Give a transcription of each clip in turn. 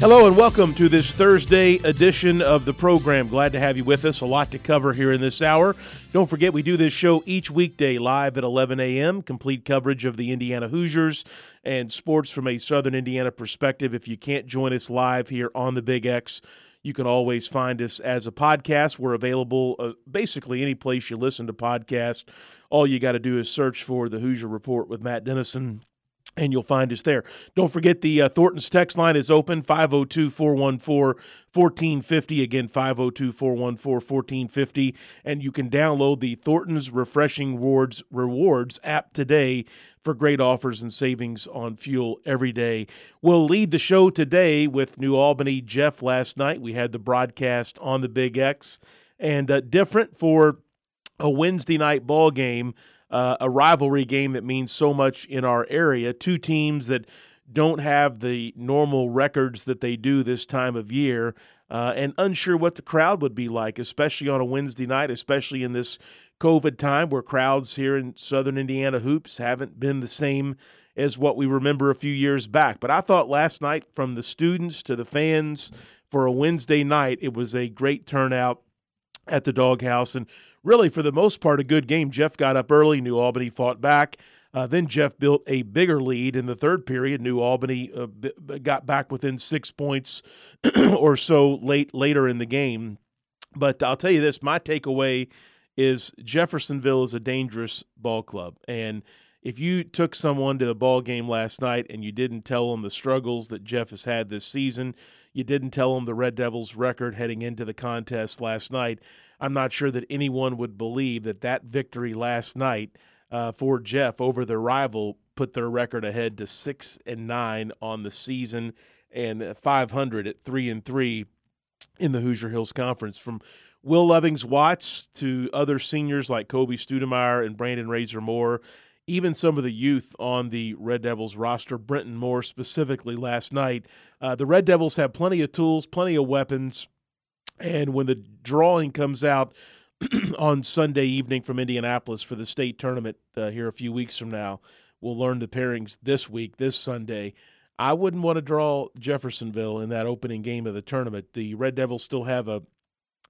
Hello and welcome to this Thursday edition of the program. Glad to have you with us. A lot to cover here in this hour. Don't forget, we do this show each weekday live at 11 a.m. Complete coverage of the Indiana Hoosiers and sports from a Southern Indiana perspective. If you can't join us live here on the Big X, you can always find us as a podcast. We're available uh, basically any place you listen to podcasts. All you got to do is search for the Hoosier Report with Matt Dennison and you'll find us there. Don't forget the uh, Thornton's text line is open 502 414 1450. Again, 502 414 1450. And you can download the Thornton's Refreshing Rewards, Rewards app today for great offers and savings on fuel every day. We'll lead the show today with New Albany Jeff last night. We had the broadcast on the Big X and uh, different for a Wednesday night ball game uh, a rivalry game that means so much in our area. Two teams that don't have the normal records that they do this time of year, uh, and unsure what the crowd would be like, especially on a Wednesday night, especially in this COVID time where crowds here in Southern Indiana hoops haven't been the same as what we remember a few years back. But I thought last night, from the students to the fans, for a Wednesday night, it was a great turnout at the doghouse. And really, for the most part, a good game. Jeff got up early. New Albany fought back. Uh, then Jeff built a bigger lead in the third period. New Albany uh, b- got back within six points or so late later in the game. But I'll tell you this: my takeaway is Jeffersonville is a dangerous ball club, and if you took someone to the ball game last night and you didn't tell them the struggles that Jeff has had this season, you didn't tell them the Red Devils' record heading into the contest last night. I'm not sure that anyone would believe that that victory last night uh, for Jeff over their rival put their record ahead to six and nine on the season and 500 at three and three in the Hoosier Hills Conference. From Will Lovings Watts to other seniors like Kobe Studemeyer and Brandon Razor Moore, even some of the youth on the Red Devils roster, Brenton Moore specifically last night. Uh, the Red Devils have plenty of tools, plenty of weapons. And when the drawing comes out on Sunday evening from Indianapolis for the state tournament uh, here a few weeks from now, we'll learn the pairings this week, this Sunday. I wouldn't want to draw Jeffersonville in that opening game of the tournament. The Red Devils still have a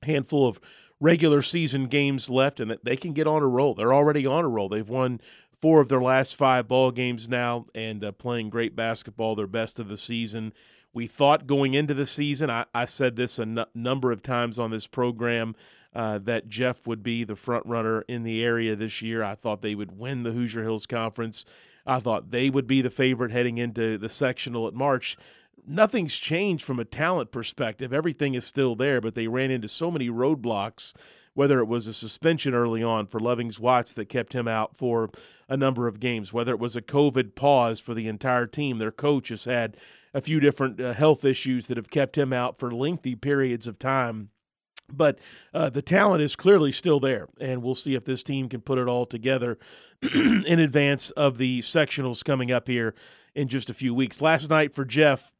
handful of regular season games left, and they can get on a roll. They're already on a roll. They've won four of their last five ball games now and uh, playing great basketball, their best of the season. We thought going into the season, I, I said this a n- number of times on this program, uh, that Jeff would be the front runner in the area this year. I thought they would win the Hoosier Hills Conference. I thought they would be the favorite heading into the sectional at March. Nothing's changed from a talent perspective. Everything is still there, but they ran into so many roadblocks whether it was a suspension early on for Lovings Watts that kept him out for a number of games, whether it was a COVID pause for the entire team. Their coach has had a few different uh, health issues that have kept him out for lengthy periods of time. But uh, the talent is clearly still there, and we'll see if this team can put it all together in advance of the sectionals coming up here in just a few weeks. Last night for Jeff,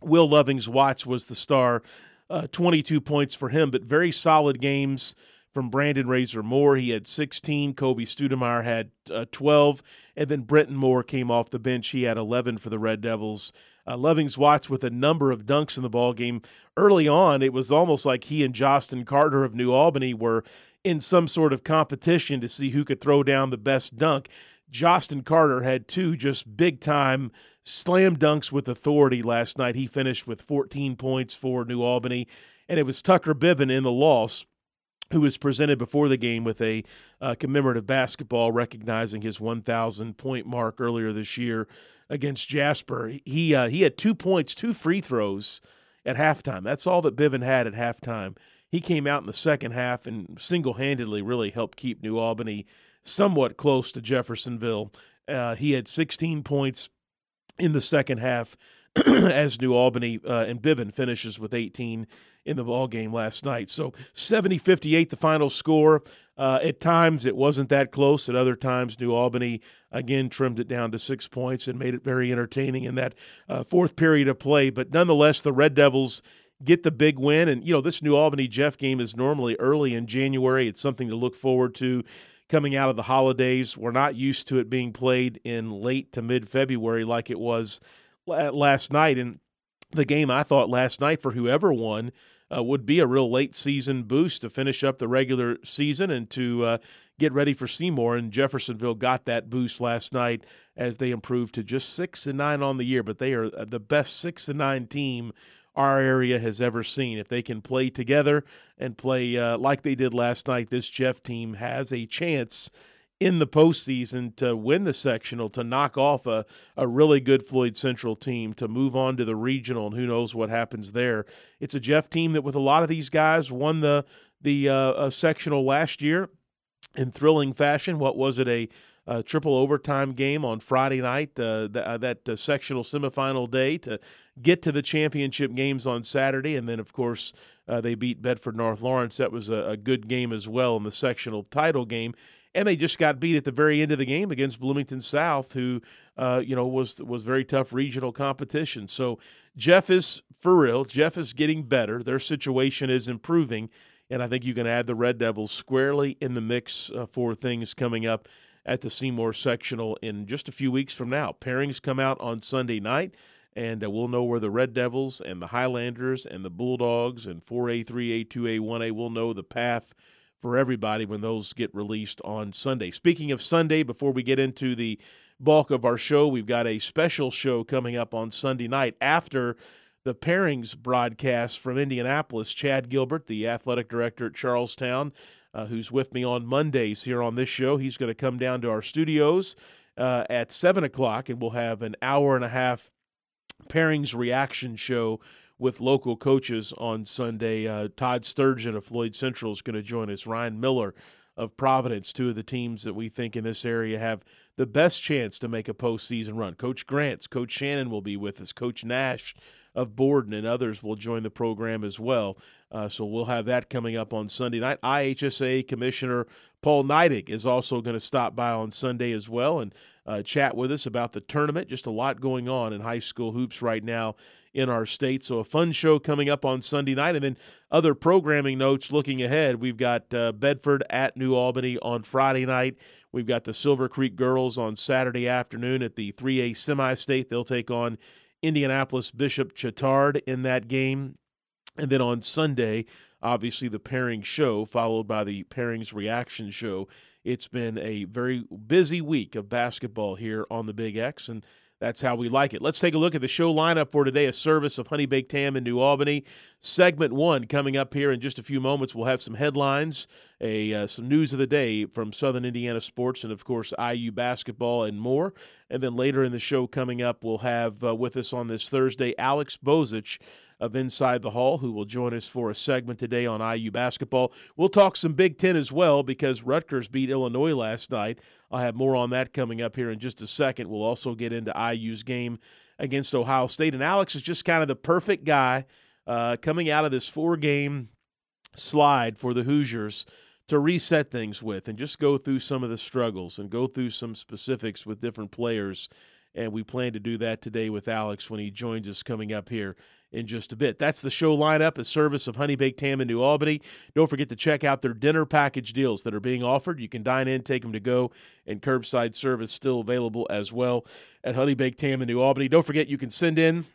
Will Lovings Watts was the star, uh, 22 points for him, but very solid games from Brandon Razor Moore. He had 16. Kobe Studemeyer had uh, 12. And then Brenton Moore came off the bench. He had 11 for the Red Devils. Uh, Lovings Watts with a number of dunks in the ball game. Early on, it was almost like he and Jostin Carter of New Albany were in some sort of competition to see who could throw down the best dunk. Jostin Carter had two just big time slam dunks with authority last night. He finished with 14 points for New Albany. and it was Tucker Biven in the loss who was presented before the game with a uh, commemorative basketball recognizing his 1,000 point mark earlier this year against Jasper. He uh, he had two points, two free throws at halftime. That's all that Biven had at halftime. He came out in the second half and single handedly really helped keep New Albany somewhat close to Jeffersonville. Uh, he had 16 points in the second half as New Albany uh, and Biven finishes with 18 in the ball game last night. So 70-58 the final score. Uh, at times it wasn't that close. At other times, New Albany again trimmed it down to six points and made it very entertaining in that uh, fourth period of play. But nonetheless, the Red Devils get the big win. And you know this New Albany Jeff game is normally early in January. It's something to look forward to coming out of the holidays. We're not used to it being played in late to mid February like it was last night. And the game I thought last night for whoever won uh, would be a real late season boost to finish up the regular season and to uh, get ready for Seymour. And Jeffersonville got that boost last night as they improved to just six and nine on the year. But they are the best six and nine team our area has ever seen. If they can play together and play uh, like they did last night, this Jeff team has a chance in the postseason to win the sectional, to knock off a, a really good Floyd Central team, to move on to the regional, and who knows what happens there. It's a Jeff team that, with a lot of these guys, won the the uh, uh, sectional last year in thrilling fashion. What was it a uh, triple overtime game on Friday night, uh, th- uh, that sectional semifinal day, to get to the championship games on Saturday. And then, of course, they beat Bedford North Lawrence. That was a, a, good game as well in the sectional title game and they just got beat at the very end of the game against Bloomington South, who uh, you know was was very tough regional competition. So Jeff is for real. Jeff is getting better. Their situation is improving, and I think you can add the Red Devils squarely in the mix uh, for things coming up at the Seymour sectional in just a few weeks from now. Pairings come out on Sunday night. And uh, we'll know where the Red Devils and the Highlanders and the Bulldogs and 4A, 3A, 2A, 1A will know the path for everybody when those get released on Sunday. Speaking of Sunday, before we get into the bulk of our show, we've got a special show coming up on Sunday night after the pairings broadcast from Indianapolis. Chad Gilbert, the athletic director at Charlestown, uh, who's with me on Mondays here on this show, he's going to come down to our studios uh, at 7 o'clock, and we'll have an hour and a half pairings reaction show with local coaches on Sunday. Uh, Todd Sturgeon of Floyd Central is going to join us. Ryan Miller of Providence, two of the teams that we think in this area have the best chance to make a postseason run. Coach Grants, Coach Shannon will be with us. Coach Nash of Borden and others will join the program as well. Uh, so we'll have that coming up on Sunday night. IHSA Commissioner Paul Neidig is also going to stop by on Sunday as well and uh, chat with us about the tournament. Just a lot going on in high school hoops right now in our state. So a fun show coming up on Sunday night. And then other programming notes looking ahead. We've got uh, Bedford at New Albany on Friday night. We've got the Silver Creek girls on Saturday afternoon at the 3A semi state. They'll take on Indianapolis Bishop Chatard in that game. And then on Sunday, obviously the pairing show, followed by the pairings reaction show. It's been a very busy week of basketball here on the Big X. And that's how we like it. Let's take a look at the show lineup for today. A service of Honey Baked Ham in New Albany. Segment one coming up here in just a few moments. We'll have some headlines, a uh, some news of the day from Southern Indiana sports, and of course IU basketball and more. And then later in the show coming up, we'll have uh, with us on this Thursday Alex Bozich of Inside the Hall, who will join us for a segment today on IU basketball. We'll talk some Big Ten as well because Rutgers beat Illinois last night. I'll have more on that coming up here in just a second. We'll also get into IU's game against Ohio State. And Alex is just kind of the perfect guy uh, coming out of this four game slide for the Hoosiers to reset things with and just go through some of the struggles and go through some specifics with different players. And we plan to do that today with Alex when he joins us coming up here in just a bit. That's the show lineup, a service of Honey Baked Ham in New Albany. Don't forget to check out their dinner package deals that are being offered. You can dine in, take them to go, and curbside service still available as well at Honey Baked Ham in New Albany. Don't forget you can send in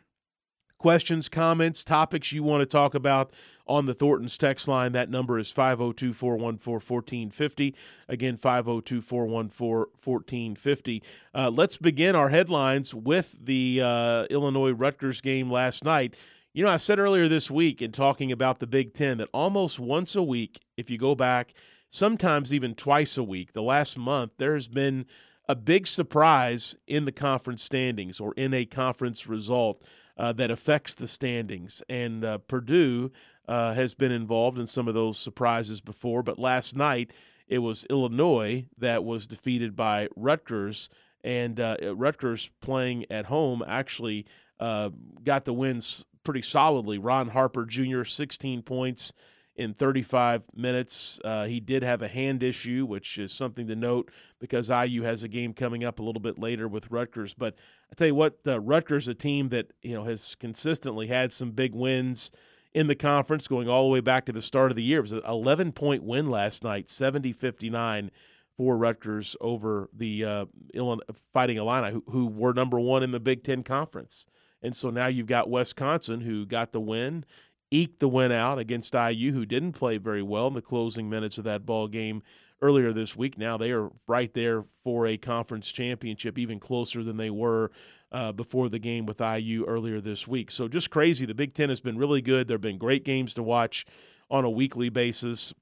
questions, comments, topics you want to talk about on the Thornton's text line. That number is 502 414 1450. Again, 502 414 1450. Uh, let's begin our headlines with the uh, Illinois Rutgers game last night. You know, I said earlier this week in talking about the Big Ten that almost once a week, if you go back, sometimes even twice a week, the last month, there has been a big surprise in the conference standings or in a conference result uh, that affects the standings. And uh, Purdue uh, has been involved in some of those surprises before, but last night it was Illinois that was defeated by Rutgers, and uh, Rutgers playing at home actually uh, got the wins pretty solidly. Ron Harper Jr. 16 points in 35 minutes. Uh, he did have a hand issue, which is something to note because IU has a game coming up a little bit later with Rutgers. But I tell you what, uh, Rutgers, a team that you know has consistently had some big wins in the conference, going all the way back to the start of the year. It was an 11 point win last night, 70 59 for Rutgers over the uh, Illinois, Fighting Illini, who, who were number one in the Big Ten Conference. And so now you've got Wisconsin, who got the win eked the win out against IU, who didn't play very well in the closing minutes of that ball game earlier this week. Now they are right there for a conference championship, even closer than they were uh, before the game with IU earlier this week. So just crazy. The Big Ten has been really good. There have been great games to watch on a weekly basis.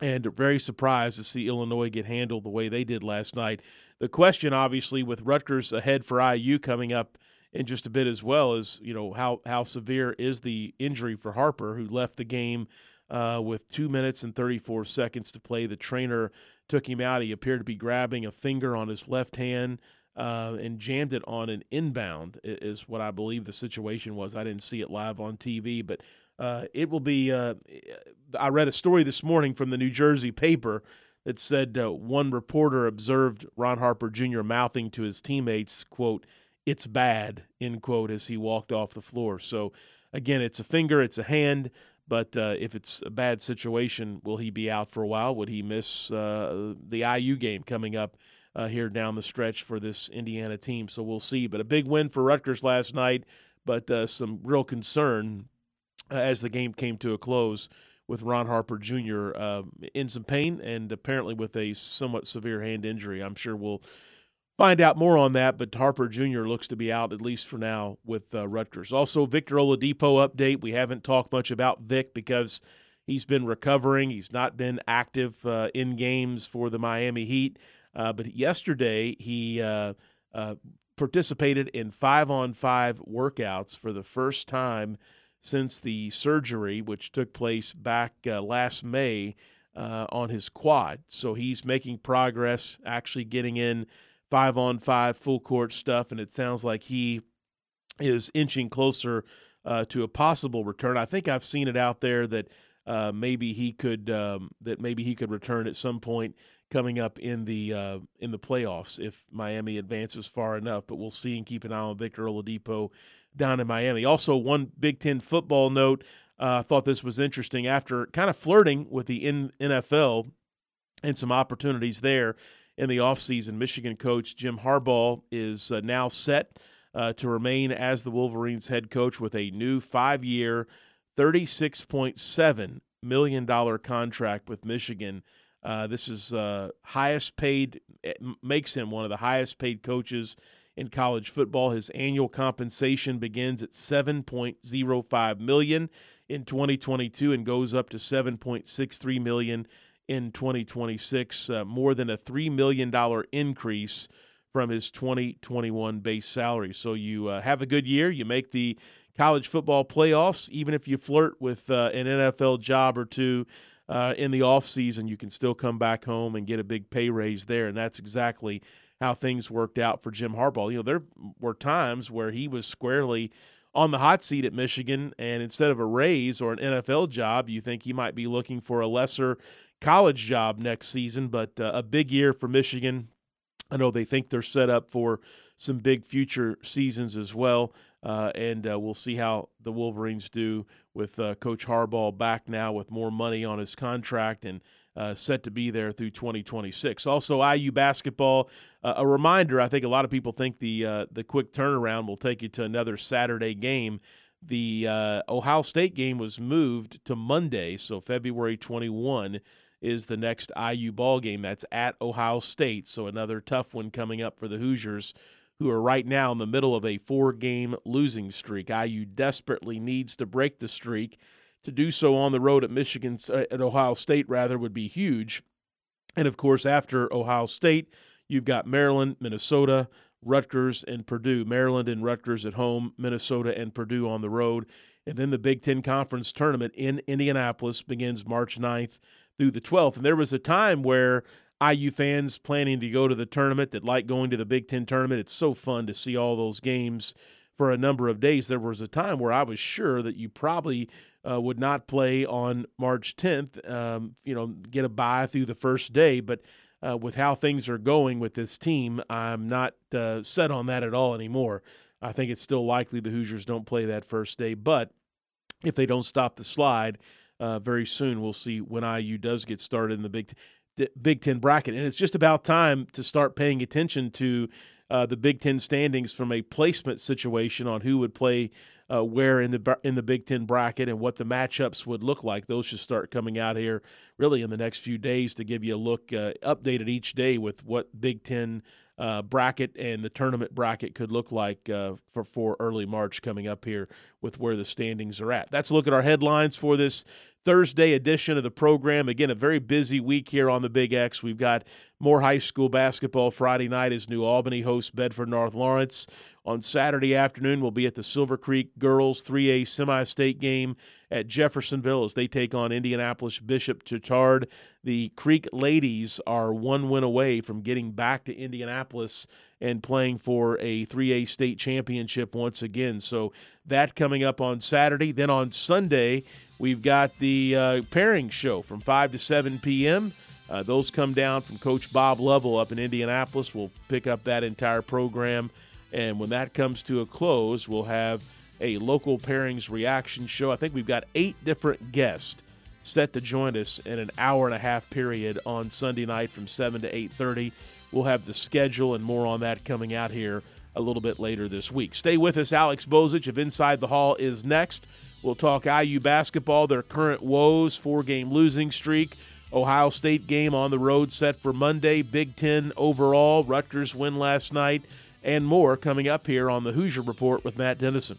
And very surprised to see Illinois get handled the way they did last night. The question, obviously, with Rutgers ahead for IU coming up in just a bit as well as you know how how severe is the injury for Harper, who left the game uh, with two minutes and 34 seconds to play. The trainer took him out. He appeared to be grabbing a finger on his left hand. Uh, and jammed it on an inbound is what I believe the situation was. I didn't see it live on TV, but uh, it will be. Uh, I read a story this morning from the New Jersey paper that said uh, one reporter observed Ron Harper Jr. mouthing to his teammates, "quote it's bad, end quote, as he walked off the floor. So, again, it's a finger, it's a hand, but uh, if it's a bad situation, will he be out for a while? Would he miss uh, the IU game coming up uh, here down the stretch for this Indiana team? So we'll see. But a big win for Rutgers last night, but uh, some real concern uh, as the game came to a close with Ron Harper Jr. Uh, in some pain and apparently with a somewhat severe hand injury. I'm sure we'll find out more on that, but Harper Jr. looks to be out at least for now with uh, Rutgers. Also, Victor Oladipo update. We haven't talked much about Vic because he's been recovering. He's not been active uh, in games for the Miami Heat, uh, but yesterday he uh, uh, participated in five-on-five workouts for the first time since the surgery, which took place back uh, last May on his quad. So he's making progress, actually getting in five on five full court stuff, and it sounds like he is inching closer uh, to a possible return. I think I've seen it out there that uh, maybe he could um, that maybe he could return at some point coming up in the uh, in the playoffs if Miami advances far enough. But we'll see and keep an eye on Victor Oladipo down in Miami. Also, one Big Ten football note. Uh, I thought this was interesting after kind of flirting with the NFL and some opportunities there in the offseason. Michigan coach Jim Harbaugh is uh, now set uh, to remain as the Wolverines head coach with a new five year, $36.7 million contract with Michigan. Uh, this is uh, highest paid, makes him one of the highest paid coaches in college football. His annual compensation begins at 7.05 million in 2022 and goes up to 7.63 million in 2026, uh, more than a $3 million increase from his 2021 base salary. So you uh, have a good year, you make the college football playoffs, even if you flirt with uh, an NFL job or two uh, in the offseason, you can still come back home and get a big pay raise there. And that's exactly how things worked out for Jim Harbaugh. You know, there were times where he was squarely on the hot seat at Michigan, and instead of a raise or an NFL job, you think he might be looking for a lesser college job next season, but uh, a big year for Michigan. I know they think they're set up for some big future seasons as well. Uh, and uh, we'll see how the Wolverines do with uh, Coach Harbaugh back now with more money on his contract and uh, set to be there through 2026. Also, IU basketball. Uh, a reminder: I think a lot of people think the uh, the quick turnaround will take you to another Saturday game. The Ohio State game was moved to Monday, so February 21 is the next IU ball game. That's at Ohio State, so another tough one coming up for the Hoosiers, who are right now in the middle of a four game losing streak. IU desperately needs to break the streak. To do so on the road at Michigan, uh, at Ohio State, rather, would be huge. And of course, after Ohio State, you've got Maryland, Minnesota, Rutgers, and Purdue. Maryland and Rutgers at home, Minnesota and Purdue on the road. And then the Big Ten Conference tournament in Indianapolis begins March 9th through the 12th. And there was a time where IU fans planning to go to the tournament that like going to the Big Ten tournament. It's so fun to see all those games for a number of days. There was a time where I was sure that you probably uh, would not play on March 10th, um, you know, get a bye through the first day. But uh, with how things are going with this team, I'm not uh, set on that at all anymore. I think it's still likely the Hoosiers don't play that first day, but if they don't stop the slide, uh, very soon we'll see when IU does get started in the Big Big Ten bracket, and it's just about time to start paying attention to uh, the Big Ten standings from a placement situation on who would play uh, where in the in the Big Ten bracket and what the matchups would look like. Those should start coming out here really in the next few days to give you a look uh, updated each day with what Big Ten uh, bracket and the tournament bracket could look like uh, for for early March coming up here with where the standings are at. That's a look at our headlines for this Thursday edition of the program. Again, a very busy week here on the Big X. We've got more high school basketball Friday night as New Albany hosts Bedford North Lawrence. On Saturday afternoon, we'll be at the Silver Creek Girls 3A Semi State game at Jeffersonville as they take on Indianapolis Bishop Chatard. The Creek ladies are one win away from getting back to Indianapolis and playing for a 3A state championship once again. So that coming up on Saturday. Then on Sunday, we've got the uh, pairing show from 5 to 7 p.m. Uh, those come down from Coach Bob Lovell up in Indianapolis. We'll pick up that entire program and when that comes to a close, we'll have a local pairings reaction show. I think we've got eight different guests set to join us in an hour and a half period on Sunday night from 7 to 8:30. We'll have the schedule and more on that coming out here a little bit later this week. Stay with us. Alex Bozich of Inside the Hall is next. We'll talk IU basketball, their current woes, four-game losing streak. Ohio State game on the road set for Monday. Big Ten overall. Rutgers win last night and more coming up here on the Hoosier Report with Matt Dennison.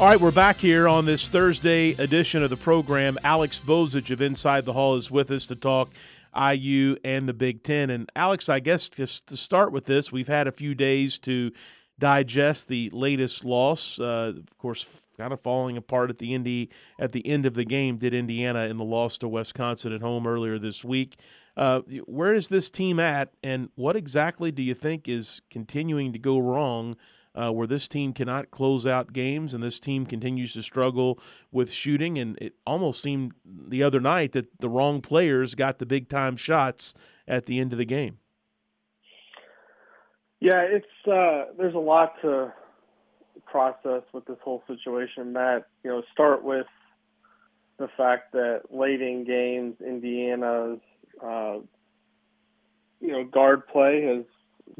All right, we're back here on this Thursday edition of the program. Alex Bozich of Inside the Hall is with us to talk IU and the Big Ten. And Alex, I guess just to start with this, we've had a few days to digest the latest loss. Uh, of course, kind of falling apart at the end at the end of the game. Did Indiana in the loss to Wisconsin at home earlier this week? Uh, where is this team at, and what exactly do you think is continuing to go wrong? Uh, where this team cannot close out games and this team continues to struggle with shooting. And it almost seemed the other night that the wrong players got the big time shots at the end of the game. Yeah, it's uh, there's a lot to process with this whole situation, Matt. You know, start with the fact that late in games, Indiana's uh, you know guard play has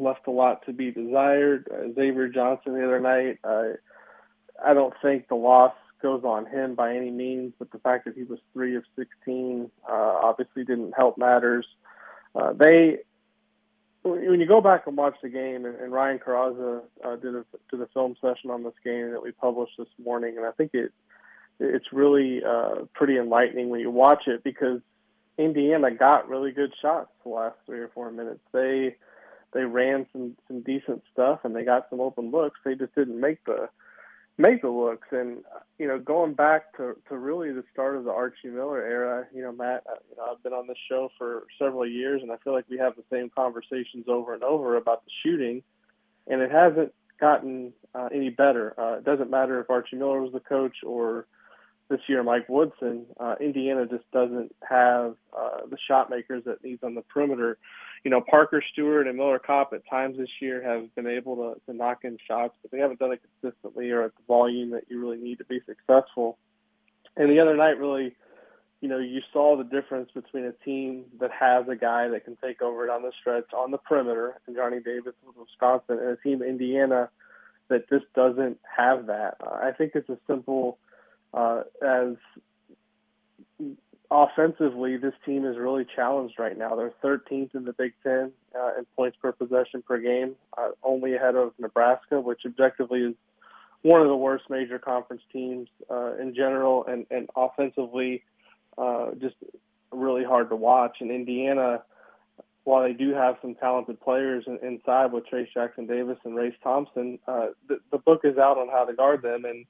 left a lot to be desired. Uh, Xavier Johnson the other night, uh, I don't think the loss goes on him by any means, but the fact that he was three of 16 uh, obviously didn't help matters. Uh, they when you go back and watch the game, and, and Ryan Corazza uh, did a did a film session on this game that we published this morning, and I think it it's really uh, pretty enlightening when you watch it because Indiana got really good shots the last three or four minutes. They they ran some some decent stuff and they got some open looks. They just didn't make the make the looks. And you know, going back to to really the start of the Archie Miller era, you know, Matt, uh, you know, I've been on this show for several years, and I feel like we have the same conversations over and over about the shooting, and it hasn't gotten uh, any better. Uh, it doesn't matter if Archie Miller was the coach or this year, Mike Woodson, uh, Indiana just doesn't have uh, the shot makers that needs on the perimeter. You know, Parker Stewart and Miller Kopp at times this year have been able to, to knock in shots, but they haven't done it consistently or at the volume that you really need to be successful. And the other night, really, you know, you saw the difference between a team that has a guy that can take over down the stretch on the perimeter, and Johnny Davis with Wisconsin, and a team Indiana that just doesn't have that. Uh, I think it's as simple uh, as offensively, this team is really challenged right now. They're 13th in the Big Ten uh, in points per possession per game, uh, only ahead of Nebraska, which objectively is one of the worst major conference teams uh, in general, and, and offensively, uh, just really hard to watch. And Indiana, while they do have some talented players in, inside with Trayce Jackson Davis and Race Thompson, uh, the, the book is out on how to guard them, and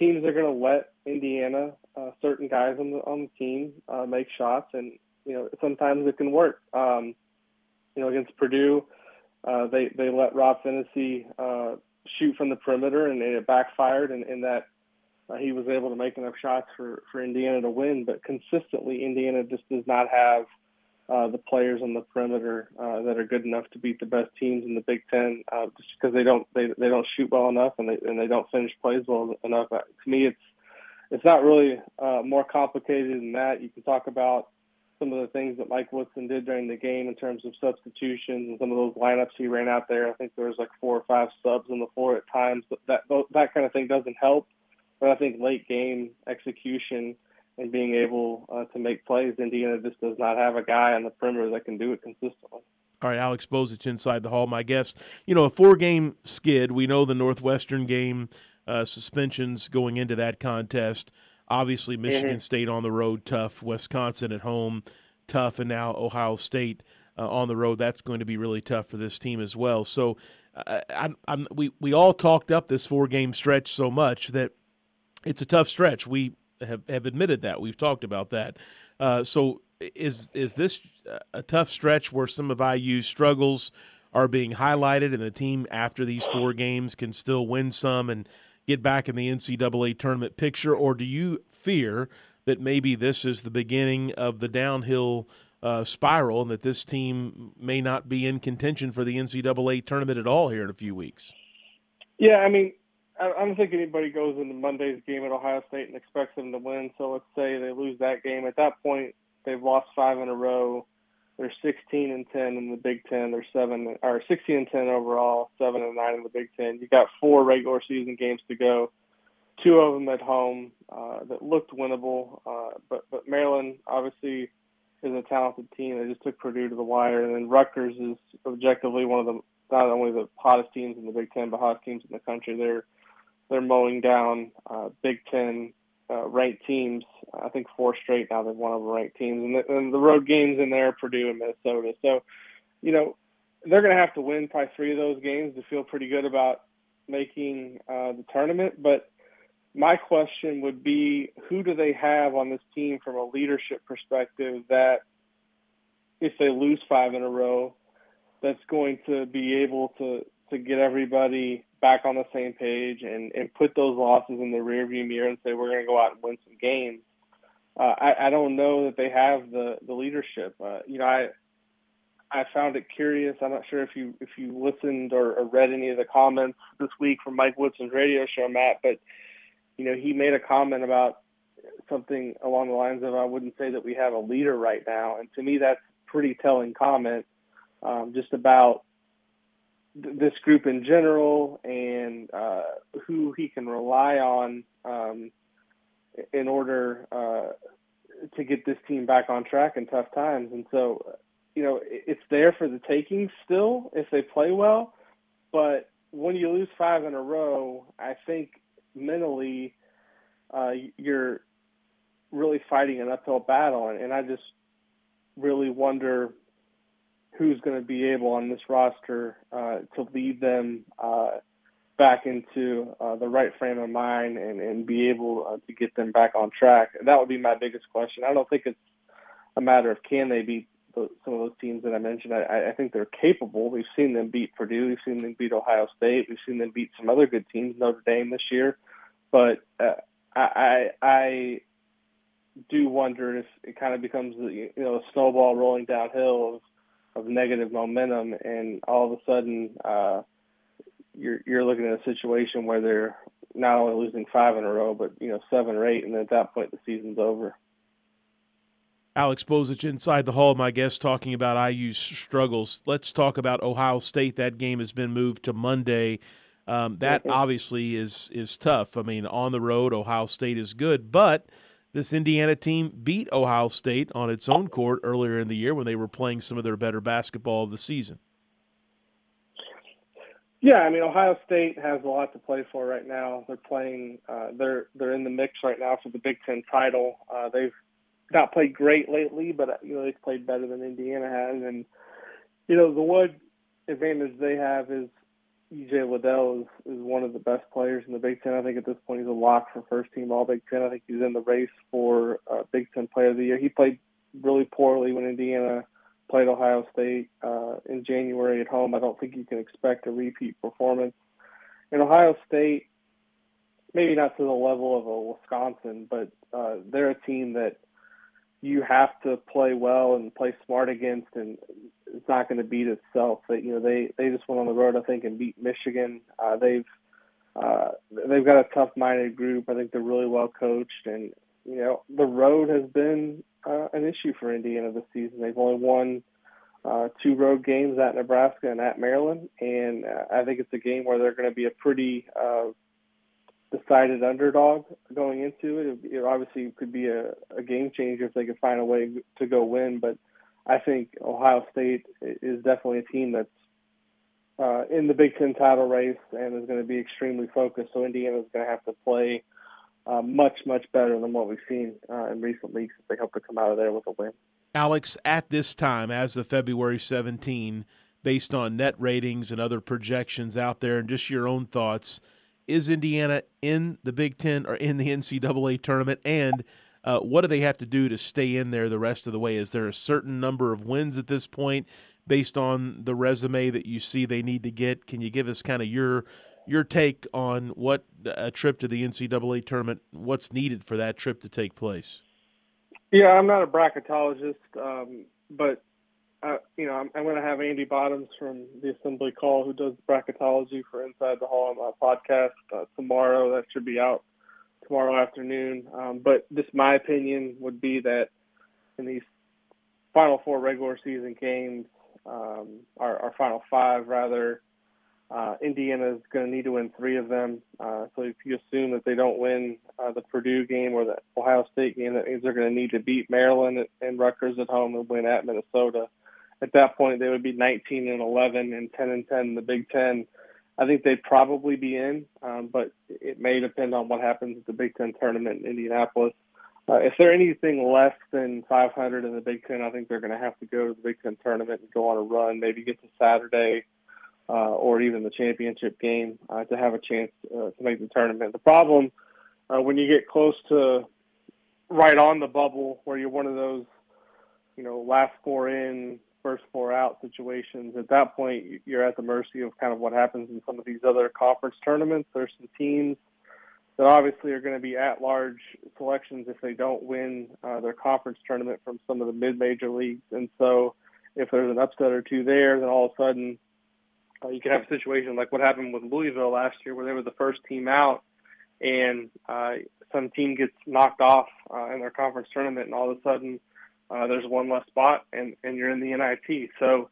teams are going to let Indiana, uh, certain guys on the on the team, uh, make shots, and you know sometimes it can work. Um, you know, against Purdue, uh, they they let Rob Phinisee uh, shoot from the perimeter, and it backfired, and in, in that uh, he was able to make enough shots for for Indiana to win. But consistently, Indiana just does not have uh, the players on the perimeter uh, that are good enough to beat the best teams in the Big Ten, uh, just because they don't they, they don't shoot well enough and they and they don't finish plays well enough. Uh, to me, it's it's not really uh, more complicated than that. You can talk about some of the things that Mike Woodson did during the game in terms of substitutions and some of those lineups he ran out there. I think there was like four or five subs on the floor at times, but that that kind of thing doesn't help. But I think late game execution and being able uh, to make plays. Indiana just does not have a guy on the perimeter that can do it consistently. All right, Alex Bozich inside the hall. My guest, you know, a four-game skid. We know the Northwestern game uh, suspensions going into that contest. Obviously, Michigan mm-hmm. State on the road, tough. Wisconsin at home, tough, and now Ohio State uh, on the road. That's going to be really tough for this team as well. So, uh, I, I'm, we we all talked up this four-game stretch so much that it's a tough stretch. We have, have admitted that. We've talked about that. Uh, so is is this a tough stretch where some of IU's struggles are being highlighted, and the team after these four games can still win some and get back in the NCAA tournament picture, or do you fear that maybe this is the beginning of the downhill uh, spiral, and that this team may not be in contention for the NCAA tournament at all here in a few weeks? Yeah, I mean, I don't think anybody goes into Monday's game at Ohio State and expects them to win. So let's say they lose that game. At that point, they've lost five in a row. They're 16 and 10 in the Big Ten. They're seven or 16 and 10 overall, seven and nine in the Big Ten. You got four regular season games to go, two of them at home uh, that looked winnable. Uh, but but Maryland obviously is a talented team. They just took Purdue to the wire, and then Rutgers is objectively one of the not only the hottest teams in the Big Ten, but hottest teams in the country. They're they're mowing down uh, Big Ten uh, ranked teams. I think four straight now they've won over ranked teams, and the, and the road games in there, Purdue and Minnesota. So, you know, they're going to have to win probably three of those games to feel pretty good about making uh, the tournament. But my question would be, who do they have on this team from a leadership perspective that, if they lose five in a row, that's going to be able to to get everybody back on the same page and, and put those losses in the rearview mirror and say we're going to go out and win some games. Uh, I, I don't know that they have the the leadership. Uh, you know, I I found it curious. I'm not sure if you if you listened or, or read any of the comments this week from Mike Woodson's radio show, Matt, but you know he made a comment about something along the lines of I wouldn't say that we have a leader right now, and to me that's pretty telling comment, um, just about this group in general and uh, who he can rely on um, in order uh, to get this team back on track in tough times. And so, you know, it's there for the taking still if they play well. But when you lose five in a row, I think mentally uh, you're really fighting an uphill battle. And I just really wonder who's going to be able on this roster uh, to lead them uh, back into uh, the right frame of mind and, and be able uh, to get them back on track. That would be my biggest question. I don't think it's a matter of can they beat the, some of those teams that I mentioned. I, I think they're capable. We've seen them beat Purdue. We've seen them beat Ohio State. We've seen them beat some other good teams, Notre Dame this year. But uh, I, I, I do wonder if it kind of becomes you know a snowball rolling downhill of of negative momentum, and all of a sudden uh, you're you're looking at a situation where they're not only losing five in a row, but you know seven or eight, and at that point the season's over. Alex Bozich inside the hall, my guest, talking about IU's struggles. Let's talk about Ohio State. That game has been moved to Monday. Um, that obviously is is tough. I mean, on the road, Ohio State is good, but this Indiana team beat Ohio State on its own court earlier in the year when they were playing some of their better basketball of the season. Yeah, I mean Ohio State has a lot to play for right now. They're playing. Uh, they're they're in the mix right now for the Big Ten title. Uh, they've not played great lately, but uh, you know they've played better than Indiana has, and you know the one advantage they have is EJ Liddell is, is one of the best players in the Big Ten. I think at this point he's a lock for first team All Big Ten. I think he's in the race for uh, Big Ten Player of the Year. He played really poorly when Indiana played Ohio State uh, in January at home. I don't think you can expect a repeat performance. In Ohio State, maybe not to the level of a Wisconsin, but uh, they're a team that you have to play well and play smart against, and it's not going to beat itself. They, you know, they they just went on the road, I think, and beat Michigan. Uh, they've uh, they've got a tough-minded group. I think they're really well coached, and you know, the road has been uh, an issue for Indiana this season. They've only won uh, two road games at Nebraska and at Maryland, and uh, I think it's a game where they're going to be a pretty uh, decided underdog going into it. It, it obviously could be a, a game changer if they could find a way to go win, but I think Ohio State is definitely a team that's uh, in the Big Ten title race and is going to be extremely focused. So Indiana is going to have to play uh, much, much better than what we've seen uh, in recent weeks if they hope to come out of there with a win. Alex, at this time, as of February 17, based on net ratings and other projections out there, and just your own thoughts, is Indiana in the Big Ten or in the NCAA tournament? And uh, what do they have to do to stay in there the rest of the way? Is there a certain number of wins at this point based on the resume that you see they need to get? Can you give us kind of your your take on what a trip to the NCAA tournament, what's needed for that trip to take place? Yeah, I'm not a bracketologist, um, but uh, you know, I'm, I'm going to have Andy Bottoms from the Assembly Call, who does bracketology for Inside the Hall on my podcast uh, tomorrow. That should be out tomorrow afternoon. Um, but just my opinion would be that in these final four regular season games, um, our, our final five rather, uh, Indiana is going to need to win three of them. Uh, so if you assume that they don't win uh, the Purdue game or the Ohio State game, that means they're going to need to beat Maryland and Rutgers at home and win at Minnesota. At that point, they would be 19 and 11 and 10 and 10 in the Big Ten. I think they'd probably be in, um, but it may depend on what happens at the Big Ten tournament in Indianapolis. Uh, if they're anything less than 500 in the Big Ten, I think they're going to have to go to the Big Ten tournament and go on a run, maybe get to Saturday uh, or even the championship game uh, to have a chance uh, to make the tournament. The problem uh, when you get close to right on the bubble, where you're one of those, you know, last four in, first four out situations, at that point you're at the mercy of kind of what happens in some of these other conference tournaments. There's some teams that obviously are going to be at large selections if they don't win uh, their conference tournament from some of the mid major leagues. And so if there's an upset or two there, then all of a sudden uh, you could have a situation like what happened with Louisville last year, where they were the first team out, and uh, some team gets knocked off uh, in their conference tournament, and all of a sudden uh, there's one less spot, and and you're in the NIT. So,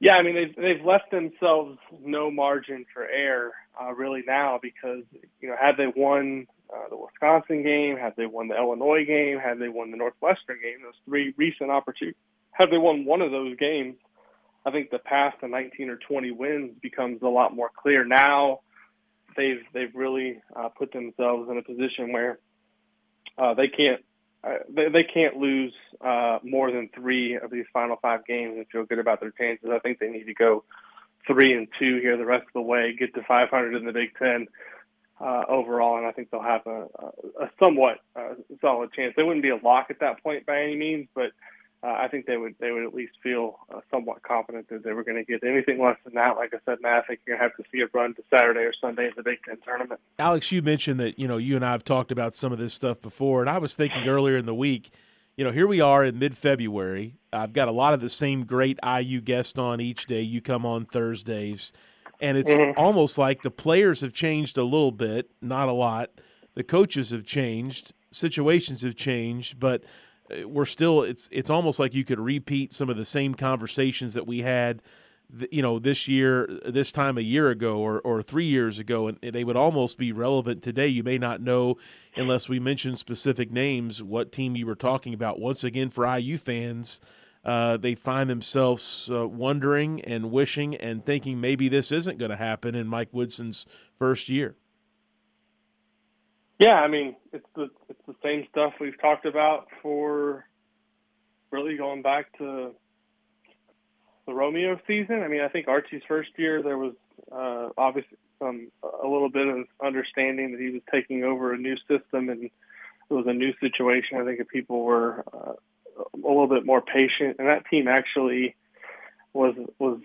yeah, I mean they've they've left themselves no margin for error uh, really now because you know had they won uh, the Wisconsin game, had they won the Illinois game, had they won the Northwestern game, those three recent opportunities, had they won one of those games I think the path to 19 or 20 wins becomes a lot more clear now. They've they've really uh, put themselves in a position where uh, they can't uh, they, they can't lose uh, more than three of these final five games and feel good about their chances. I think they need to go three and two here the rest of the way, get to 500 in the Big Ten uh, overall, and I think they'll have a, a, somewhat uh, solid chance. They wouldn't be a lock at that point by any means, but uh, I think they would they would at least feel uh, somewhat confident that they were going to get anything less than that. Like I said, Matt, I think you're going to have to see it run to Saturday or Sunday in the Big Ten tournament. Alex, you mentioned that you know you and I have talked about some of this stuff before, and I was thinking earlier in the week. You know, here we are in mid-February. I've got a lot of the same great IU guests on each day. You come on Thursdays, and it's mm-hmm. almost like the players have changed a little bit, not a lot. The coaches have changed, situations have changed, but we're still it's it's almost like you could repeat some of the same conversations that we had you know this year this time a year ago or, or three years ago and they would almost be relevant today. You may not know unless we mention specific names what team you were talking about. Once again for iu fans uh, they find themselves uh, wondering and wishing and thinking maybe this isn't going to happen in mike woodson's first year yeah, I mean it's the it's the same stuff we've talked about for really going back to the Romeo season. I mean, I think Archie's first year there was uh, obviously some a little bit of understanding that he was taking over a new system and it was a new situation. I think if people were uh, a little bit more patient, and that team actually was was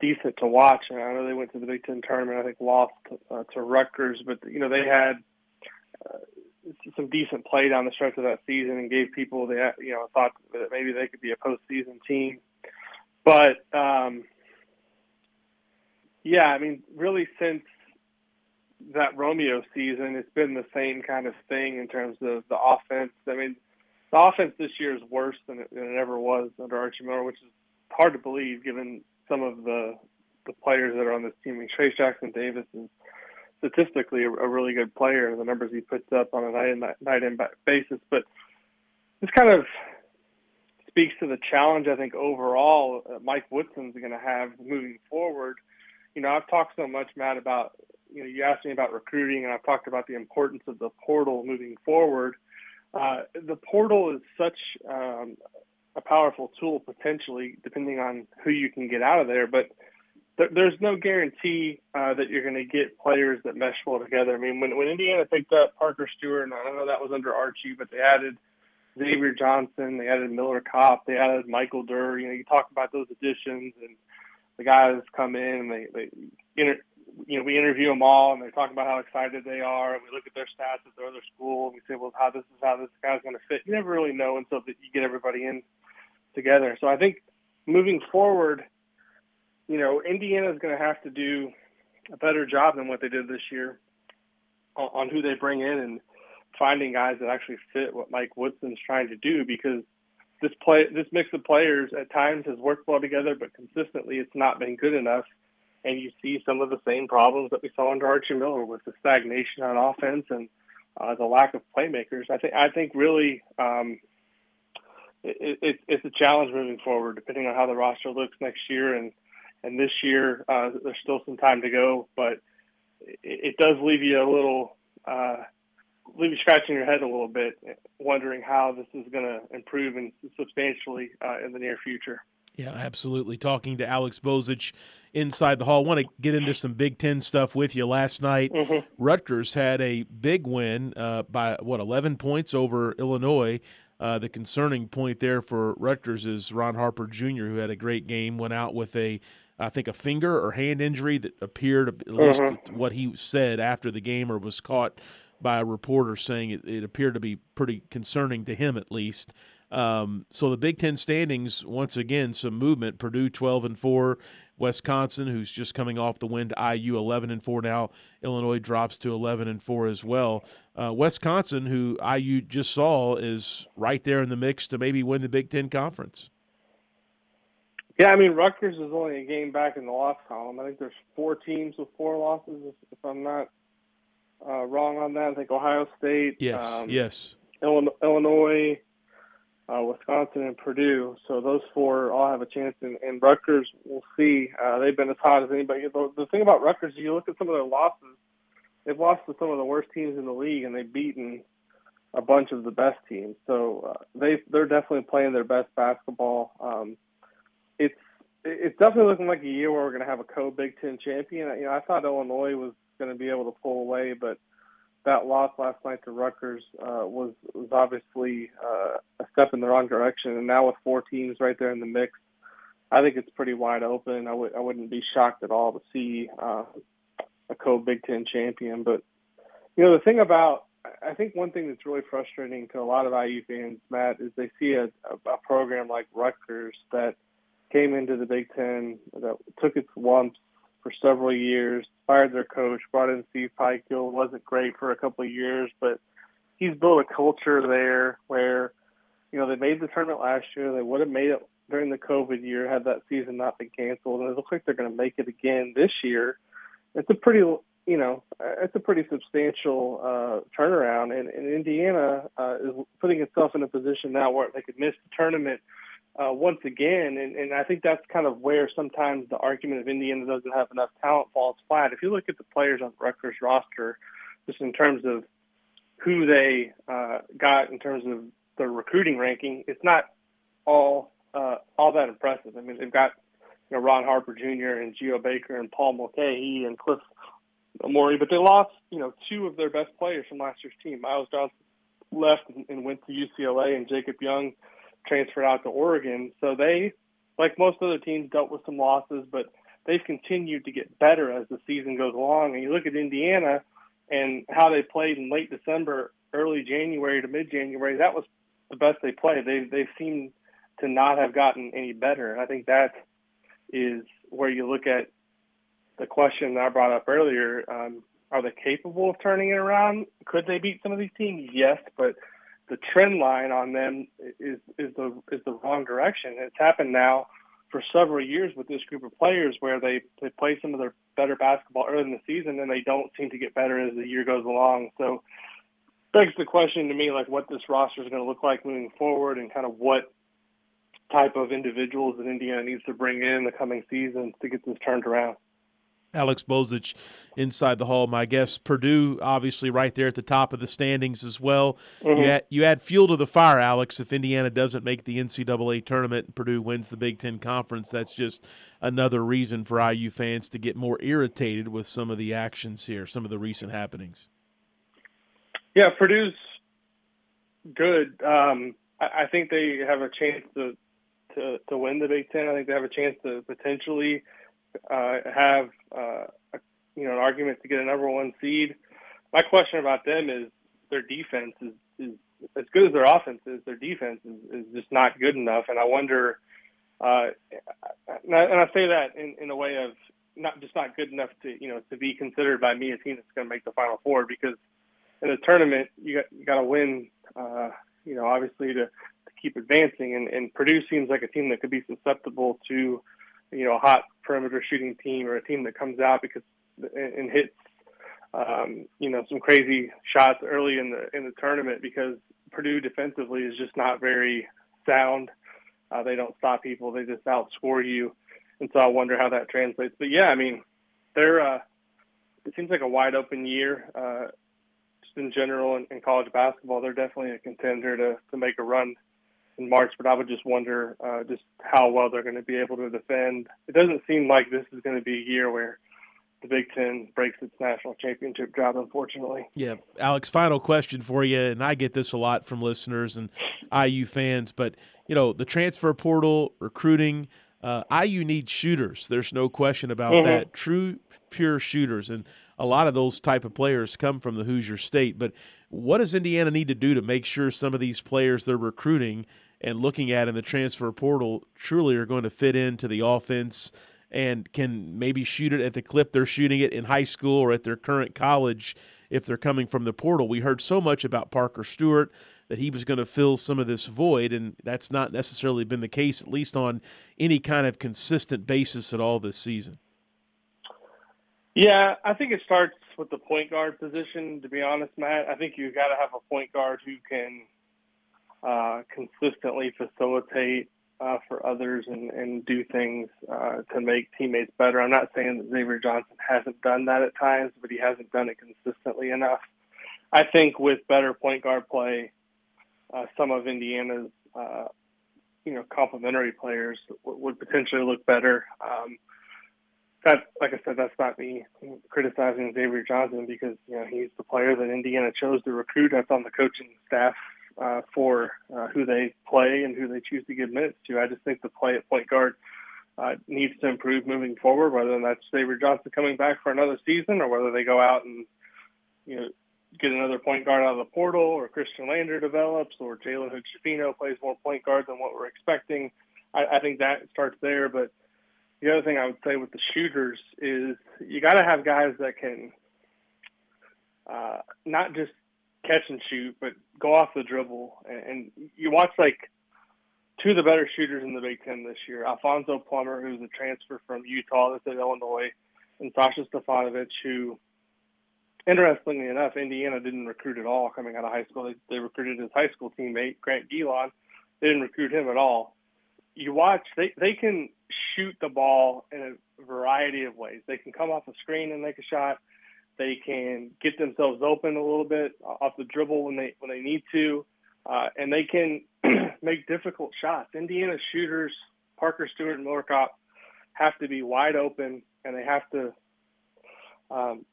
decent to watch. And I know they went to the Big Ten tournament. I think lost uh, to Rutgers, but you know they had uh, some decent play down the stretch of that season and gave people the you know thought that maybe they could be a postseason team. But um, yeah, I mean, really since that Romeo season, it's been the same kind of thing in terms of the offense. I mean, the offense this year is worse than it, than it ever was under Archie Miller, which is hard to believe given some of the the players that are on this team. I mean, Trayce Jackson Davis is statistically a, a really good player, the numbers he puts up on a night in night in basis. But this kind of speaks to the challenge I think overall Mike Woodson's going to have moving forward. You know, I've talked so much, Matt, about you know, you asked me about recruiting, and I've talked about the importance of the portal moving forward. Uh, the portal is such um, a powerful tool potentially, depending on who you can get out of there. But there's no guarantee uh, that you're going to get players that mesh well together. I mean, when when Indiana picked up Parker Stewart, and I don't know that was under Archie, but they added Xavier Johnson, they added Miller Kopp, they added Michael Durr. You know, you talk about those additions, and the guys come in and they they inter, you know we interview them all, and they talk about how excited they are, and we look at their stats at their other school, and we say, well, how this is how this guy's going to fit. You never really know until you get everybody in together. So I think moving forward you know, Indiana is going to have to do a better job than what they did this year on, on who they bring in and finding guys that actually fit what Mike Woodson's trying to do because this play this mix of players at times has worked well together, but consistently it's not been good enough. And you see some of the same problems that we saw under Archie Miller with the stagnation on offense and uh, the lack of playmakers. I think I think really um, it, it, it's a challenge moving forward, depending on how the roster looks next year and and this year uh, there's still some time to go, but it, it does leave you a little uh, leave you scratching your head a little bit, wondering how this is going to improve and substantially uh, in the near future. Yeah, absolutely. Talking to Alex Bozich inside the hall. I want to get into some Big Ten stuff with you. Last night, mm-hmm. Rutgers had a big win uh, by what eleven points over Illinois. Uh, the concerning point there for Rutgers is Ron Harper Jr., who had a great game, went out with a I think a finger or hand injury that appeared at least mm-hmm. what he said after the game or was caught by a reporter saying it, it appeared to be pretty concerning to him at least. Um, so the Big Ten standings once again some movement. Purdue twelve and four, Wisconsin who's just coming off the win to IU eleven and four now. Illinois drops to eleven and four as well. Uh, Wisconsin, who IU just saw, is right there in the mix to maybe win the Big Ten conference. Yeah, I mean Rutgers is only a game back in the loss column. I think there's four teams with four losses, if, if I'm not uh, wrong on that. I think Ohio State, yes, um, yes, Illinois, uh, Wisconsin, and Purdue. So those four all have a chance. And, and Rutgers, we'll see. Uh, they've been as hot as anybody. The, the thing about Rutgers, you look at some of their losses. They've lost to some of the worst teams in the league, and they've beaten a bunch of the best teams. So uh, they they're definitely playing their best basketball. Um, it's definitely looking like a year where we're going to have a co Big Ten champion. You know, I thought Illinois was going to be able to pull away, but that loss last night to Rutgers uh, was was obviously uh, a step in the wrong direction, and now with four teams right there in the mix, I think it's pretty wide open. I would I wouldn't be shocked at all to see uh, a co Big Ten champion. But you know the thing about I think one thing that's really frustrating to a lot of IU fans, Matt, is they see a, a program like Rutgers that came into the Big Ten that took its lumps for several years, fired their coach, brought in Steve Pikiell. wasn't great for a couple of years, but he's built a culture there where, you know, they made the tournament last year. They would have made it during the COVID year had that season not been canceled, and it looks like they're going to make it again this year. It's a pretty, you know, it's a pretty substantial uh, turnaround, and, and Indiana uh, is putting itself in a position now where they could miss the tournament uh, once again, and, and I think that's kind of where sometimes the argument of Indiana doesn't have enough talent falls flat. If you look at the players on the Rutgers roster, just in terms of who they uh, got in terms of their recruiting ranking, it's not all uh, all that impressive. I mean, they've got you know Ron Harper Jr. and Geo Baker and Paul Mulcahy and Cliff Omoruyi, but they lost you know two of their best players from last year's team. Myles Johnson left and went to UCLA, and Jacob Young transferred out to Oregon. So they, like most other teams, dealt with some losses, but they've continued to get better as the season goes along. And you look at Indiana and how they played in late December, early January to mid January, that was the best they played. They they seem to not have gotten any better. And I think that is where you look at the question I brought up earlier. Um, are they capable of turning it around? Could they beat some of these teams? Yes, but the trend line on them is is the is the wrong direction. It's happened now for several years with this group of players where they they play some of their better basketball early in the season and they don't seem to get better as the year goes along. So begs the question to me like what this roster is going to look like moving forward and kind of what type of individuals that Indiana needs to bring in the coming seasons to get this turned around. Alex Bozich inside the hall. My guest, Purdue, obviously right there at the top of the standings as well. Mm-hmm. You, add, you add fuel to the fire, Alex. If Indiana doesn't make the NCAA tournament and Purdue wins the Big Ten Conference, that's just another reason for IU fans to get more irritated with some of the actions here, some of the recent happenings. Yeah, Purdue's good. Um, I, I think they have a chance to, to to win the Big Ten. I think they have a chance to potentially – uh, have uh, a, you know an argument to get a number one seed. My question about them is their defense is, is as good as their offense is. Their defense is, is just not good enough, and I wonder. Uh, and, I, and I say that in, in a way of not just not good enough to you know to be considered by me a team that's going to make the final four because in a tournament you got you got to win. Uh, you know, obviously to, to keep advancing, and, and Purdue seems like a team that could be susceptible to you know a hot perimeter shooting team or a team that comes out because and hits um, you know some crazy shots early in the in the tournament because Purdue defensively is just not very sound. Uh, they don't stop people; they just outscore you, and so I wonder how that translates. But yeah, I mean, they're uh, it seems like a wide open year. Uh, just in general in, in college basketball, they're definitely a contender to to make a run in March, but I would just wonder uh, just how well they're going to be able to defend. It doesn't seem like this is going to be a year where the Big Ten breaks its national championship drought, unfortunately. Yeah, Alex. Final question for you, and I get this a lot from listeners and IU fans, but you know the transfer portal, recruiting. Uh, IU needs shooters. There's no question about mm-hmm. that. True, pure shooters, and a lot of those type of players come from the Hoosier State. But what does Indiana need to do to make sure some of these players they're recruiting and looking at in the transfer portal truly are going to fit into the offense and can maybe shoot it at the clip they're shooting it in high school or at their current college if they're coming from the portal. We heard so much about Parker Stewart that he was going to fill some of this void, and that's not necessarily been the case, at least on any kind of consistent basis at all this season. Yeah, I think it starts with the point guard position. To be honest, Matt, I think you've got to have a point guard who can uh, consistently facilitate uh, for others and, and do things uh, to make teammates better. I'm not saying that Xavier Johnson hasn't done that at times, but he hasn't done it consistently enough. I think with better point guard play, uh, some of Indiana's uh, you know complementary players w- would potentially look better. Um, that, like I said, that's not me criticizing Xavier Johnson because you know he's the player that Indiana chose to recruit. That's on the coaching staff uh, for uh, who they play and who they choose to give minutes to. I just think the play at point guard uh, needs to improve moving forward. Whether that's Xavier Johnson coming back for another season, or whether they go out and you know get another point guard out of the portal, or Khristian Lander develops, or Jalen Hood-Schifino plays more point guard than what we're expecting. I, I think that starts there, but the other thing I would say with the shooters is you got to have guys that can uh, not just catch and shoot, but go off the dribble. And, and you watch like two of the better shooters in the Big Ten this year: Alfonso Plummer, who's a transfer from Utah that's at Illinois, and Sasha Stefanovic, who, interestingly enough, Indiana didn't recruit at all coming out of high school. They, they recruited his high school teammate Grant Gilon. They didn't recruit him at all. You watch; they they can shoot the ball in a variety of ways. They can come off a screen and make a shot. They can get themselves open a little bit off the dribble when they when they need to, uh, and they can make difficult shots. Indiana shooters, Parker Stewart and Miller Kopp, have to be wide open and they have to um,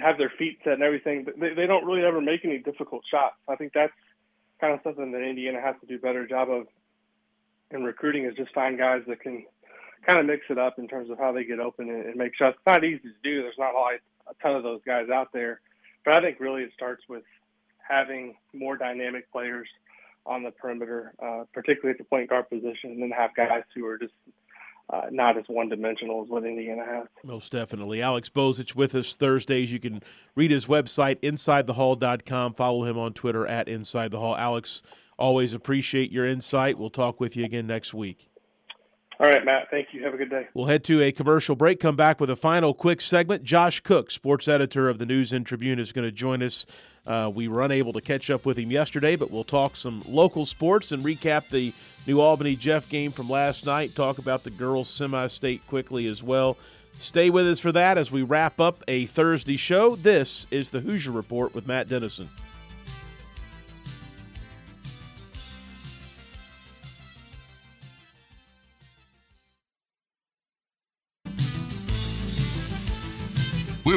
have their feet set and everything. But they, they don't really ever make any difficult shots. I think that's kind of something that Indiana has to do a better job of in recruiting is just find guys that can kind of mix it up in terms of how they get open and, and make shots. It's not easy to do. There's not always a ton of those guys out there, but I think really it starts with having more dynamic players on the perimeter, uh, particularly at the point guard position, and then have guys who are just uh, not as one dimensional as what Indiana has. Most definitely. Alex Bozich with us Thursdays. You can read his website, insidethehall.com. Follow him on Twitter at Inside the Hall. Alex, always appreciate your insight. We'll talk with you again next week. All right, Matt. Thank you. Have a good day. We'll head to a commercial break, come back with a final quick segment. Josh Cook, sports editor of the News and Tribune, is going to join us. Uh, we were unable to catch up with him yesterday, but we'll talk some local sports and recap the New Albany Jeff game from last night, talk about the girls semi state quickly as well. Stay with us for that as we wrap up a Thursday show. This is the Hoosier Report with Matt Dennison.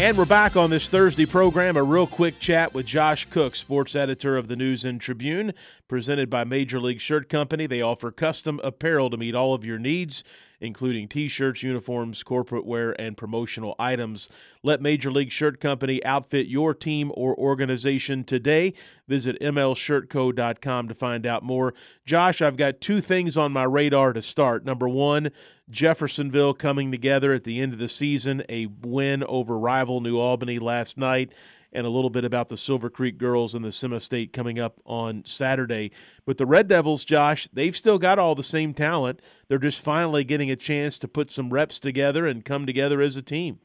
And we're back on this Thursday program. A real quick chat with Josh Cook, sports editor of the News and Tribune, presented by Major League Shirt Company. They offer custom apparel to meet all of your needs including t shirts, uniforms, corporate wear, and promotional items. Let Major League Shirt Company outfit your team or organization today. Visit mlshirtco.com to find out more. Josh, I've got two things on my radar to start. Number one, Jeffersonville coming together at the end of the season, a win over rival New Albany last night and a little bit about the Silver Creek girls and the semi-state coming up on Saturday. But the Red Devils, Josh, they've still got all the same talent. They're just finally getting a chance to put some reps together and come together as a team.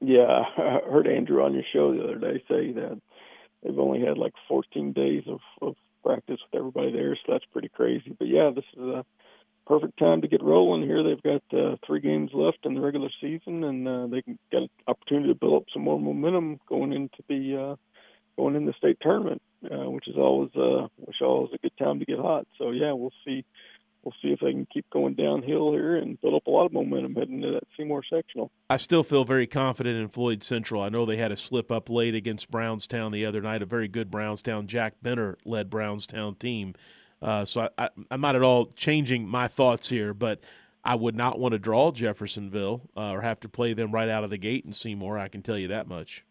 Yeah, I heard Andrew on your show the other day say that they've only had like 14 days of, of practice with everybody there, so that's pretty crazy. But yeah, this is a perfect time to get rolling here. They've got uh, three games left in the regular season, and uh, they can get an opportunity to build up some more momentum going into the uh, going in the state tournament, uh, which is always uh, which always a good time to get hot. So yeah, we'll see. We'll see if they can keep going downhill here and build up a lot of momentum heading into that Seymour sectional. I still feel very confident in Floyd Central. I know they had a slip up late against Brownstown the other night, a very good Brownstown. Jack Benter led Brownstown team. Uh, so I, am not at all changing my thoughts here, but I would not want to draw Jeffersonville uh, or have to play them right out of the gate in Seymour. I can tell you that much.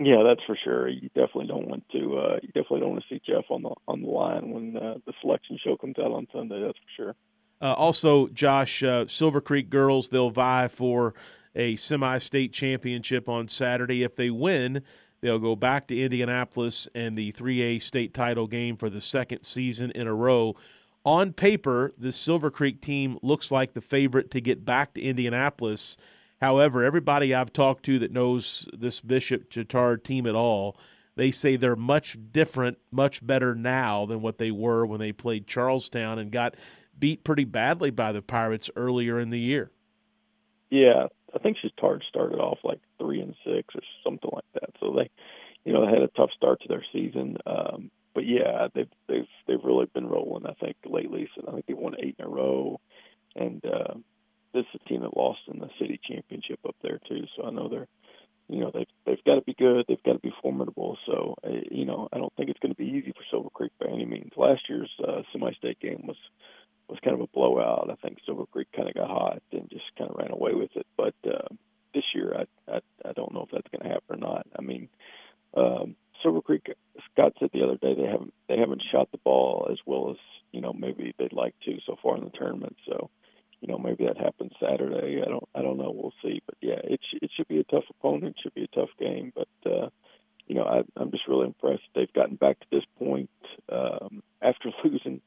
Yeah, that's for sure. You definitely don't want to. Uh, you definitely don't want to see Jeff on the on the line when uh, the selection show comes out on Sunday. That's for sure. Uh, also, Josh, uh, Silver Creek girls they'll vie for a semi-state championship on Saturday. If they win, They'll go back to Indianapolis and the 3A state title game for the second season in a row. On paper, the Silver Creek team looks like the favorite to get back to Indianapolis. However, everybody I've talked to that knows this Bishop Chatard team at all, they say they're much different, much better now than what they were when they played Charlestown and got beat pretty badly by the Pirates earlier in the year. Yeah, I think Chatard started off like three and six or something like that. So they, you know, they had a tough start to their season. Um, but yeah, they've they've they've really been rolling. I think lately, so I think they won eight in a row, and uh, this is a team that lost in the city championship up there too. So I know they're, you know, they've they've got to be good. They've got to be formidable. So uh, you know, I don't think it's going to be easy for Silver Creek by any means. Last year's uh, semi-state game was was kind of a blowout. I think Silver Creek kind of got hot and just kind of ran away with it. But uh, this year, I, I I don't know if that's going to happen or not. I mean, um, Silver Creek, Scott said the other day they haven't they haven't shot the ball as well as you know maybe they'd like to so far in the tournament. So you know maybe that happens Saturday. I don't I don't know. We'll see. But yeah, it sh- it should be a tough opponent. It should be a tough game. But uh, you know I, I'm just really impressed. They've gotten back to this point um, after losing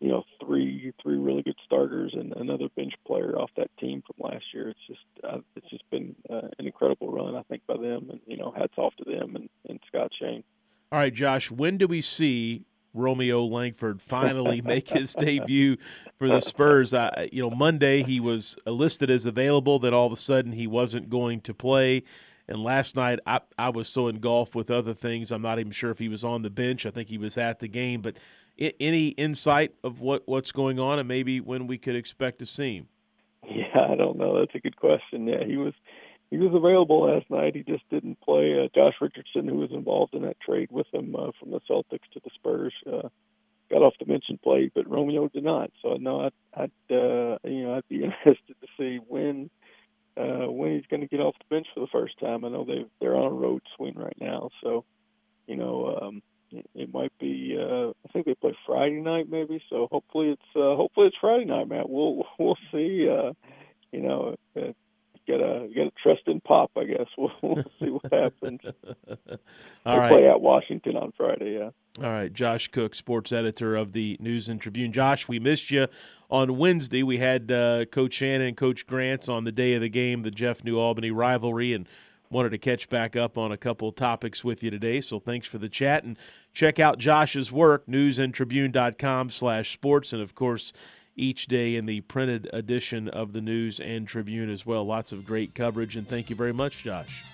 you know three three really good starters and another bench player off that team from last year. It's just uh, it's just been uh, an incredible run I think by them and you know hats off to them and, and Scott Shine. All right, Josh, when do we see Romeo Langford finally make his debut for the Spurs? I, you know, Monday he was listed as available, then all of a sudden he wasn't going to play. And last night I, I was so engulfed with other things, I'm not even sure if he was on the bench. I think he was at the game, but any insight of what, what's going on and maybe when we could expect to see him? Yeah, I don't know. That's a good question. Yeah, he was was available last night. He just didn't play. Uh, Josh Richardson, who was involved in that trade with him uh, from the Celtics to the Spurs, uh, got off the bench and played, but Romeo did not. So no, I'd, I'd uh, you know I'd be interested to see when uh, when he's going to get off the bench for the first time. I know they they're on a road swing right now, so you know. Um, it might be. Uh, I think they play Friday night, maybe. So hopefully it's uh, hopefully it's Friday night, Matt. We'll we'll see. Uh, you know, uh, get a get a trust in Pop. I guess we'll, we'll see what happens. All right. Play at Washington on Friday. Yeah. All right, Josh Cook, sports editor of the News and Tribune. Josh, we missed you on Wednesday. We had uh, Coach Shannon and Coach Grants on the day of the game, the Jeff New Albany rivalry, and wanted to catch back up on a couple topics with you today. So thanks for the chat and check out Josh's work, newsandtribune.com slash sports. And of course, each day in the printed edition of the News and Tribune as well. Lots of great coverage. And thank you very much, Josh.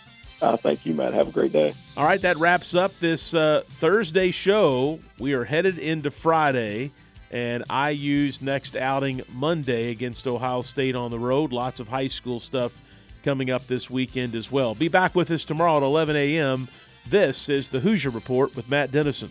Uh, thank you, Matt. Have a great day. All right, that wraps up this uh, Thursday show. We are headed into Friday, and IU's next outing Monday against Ohio State on the road. Lots of high school stuff coming up this weekend as well. Be back with us tomorrow at 11 a.m. This is the Hoosier Report with Matt Dennison.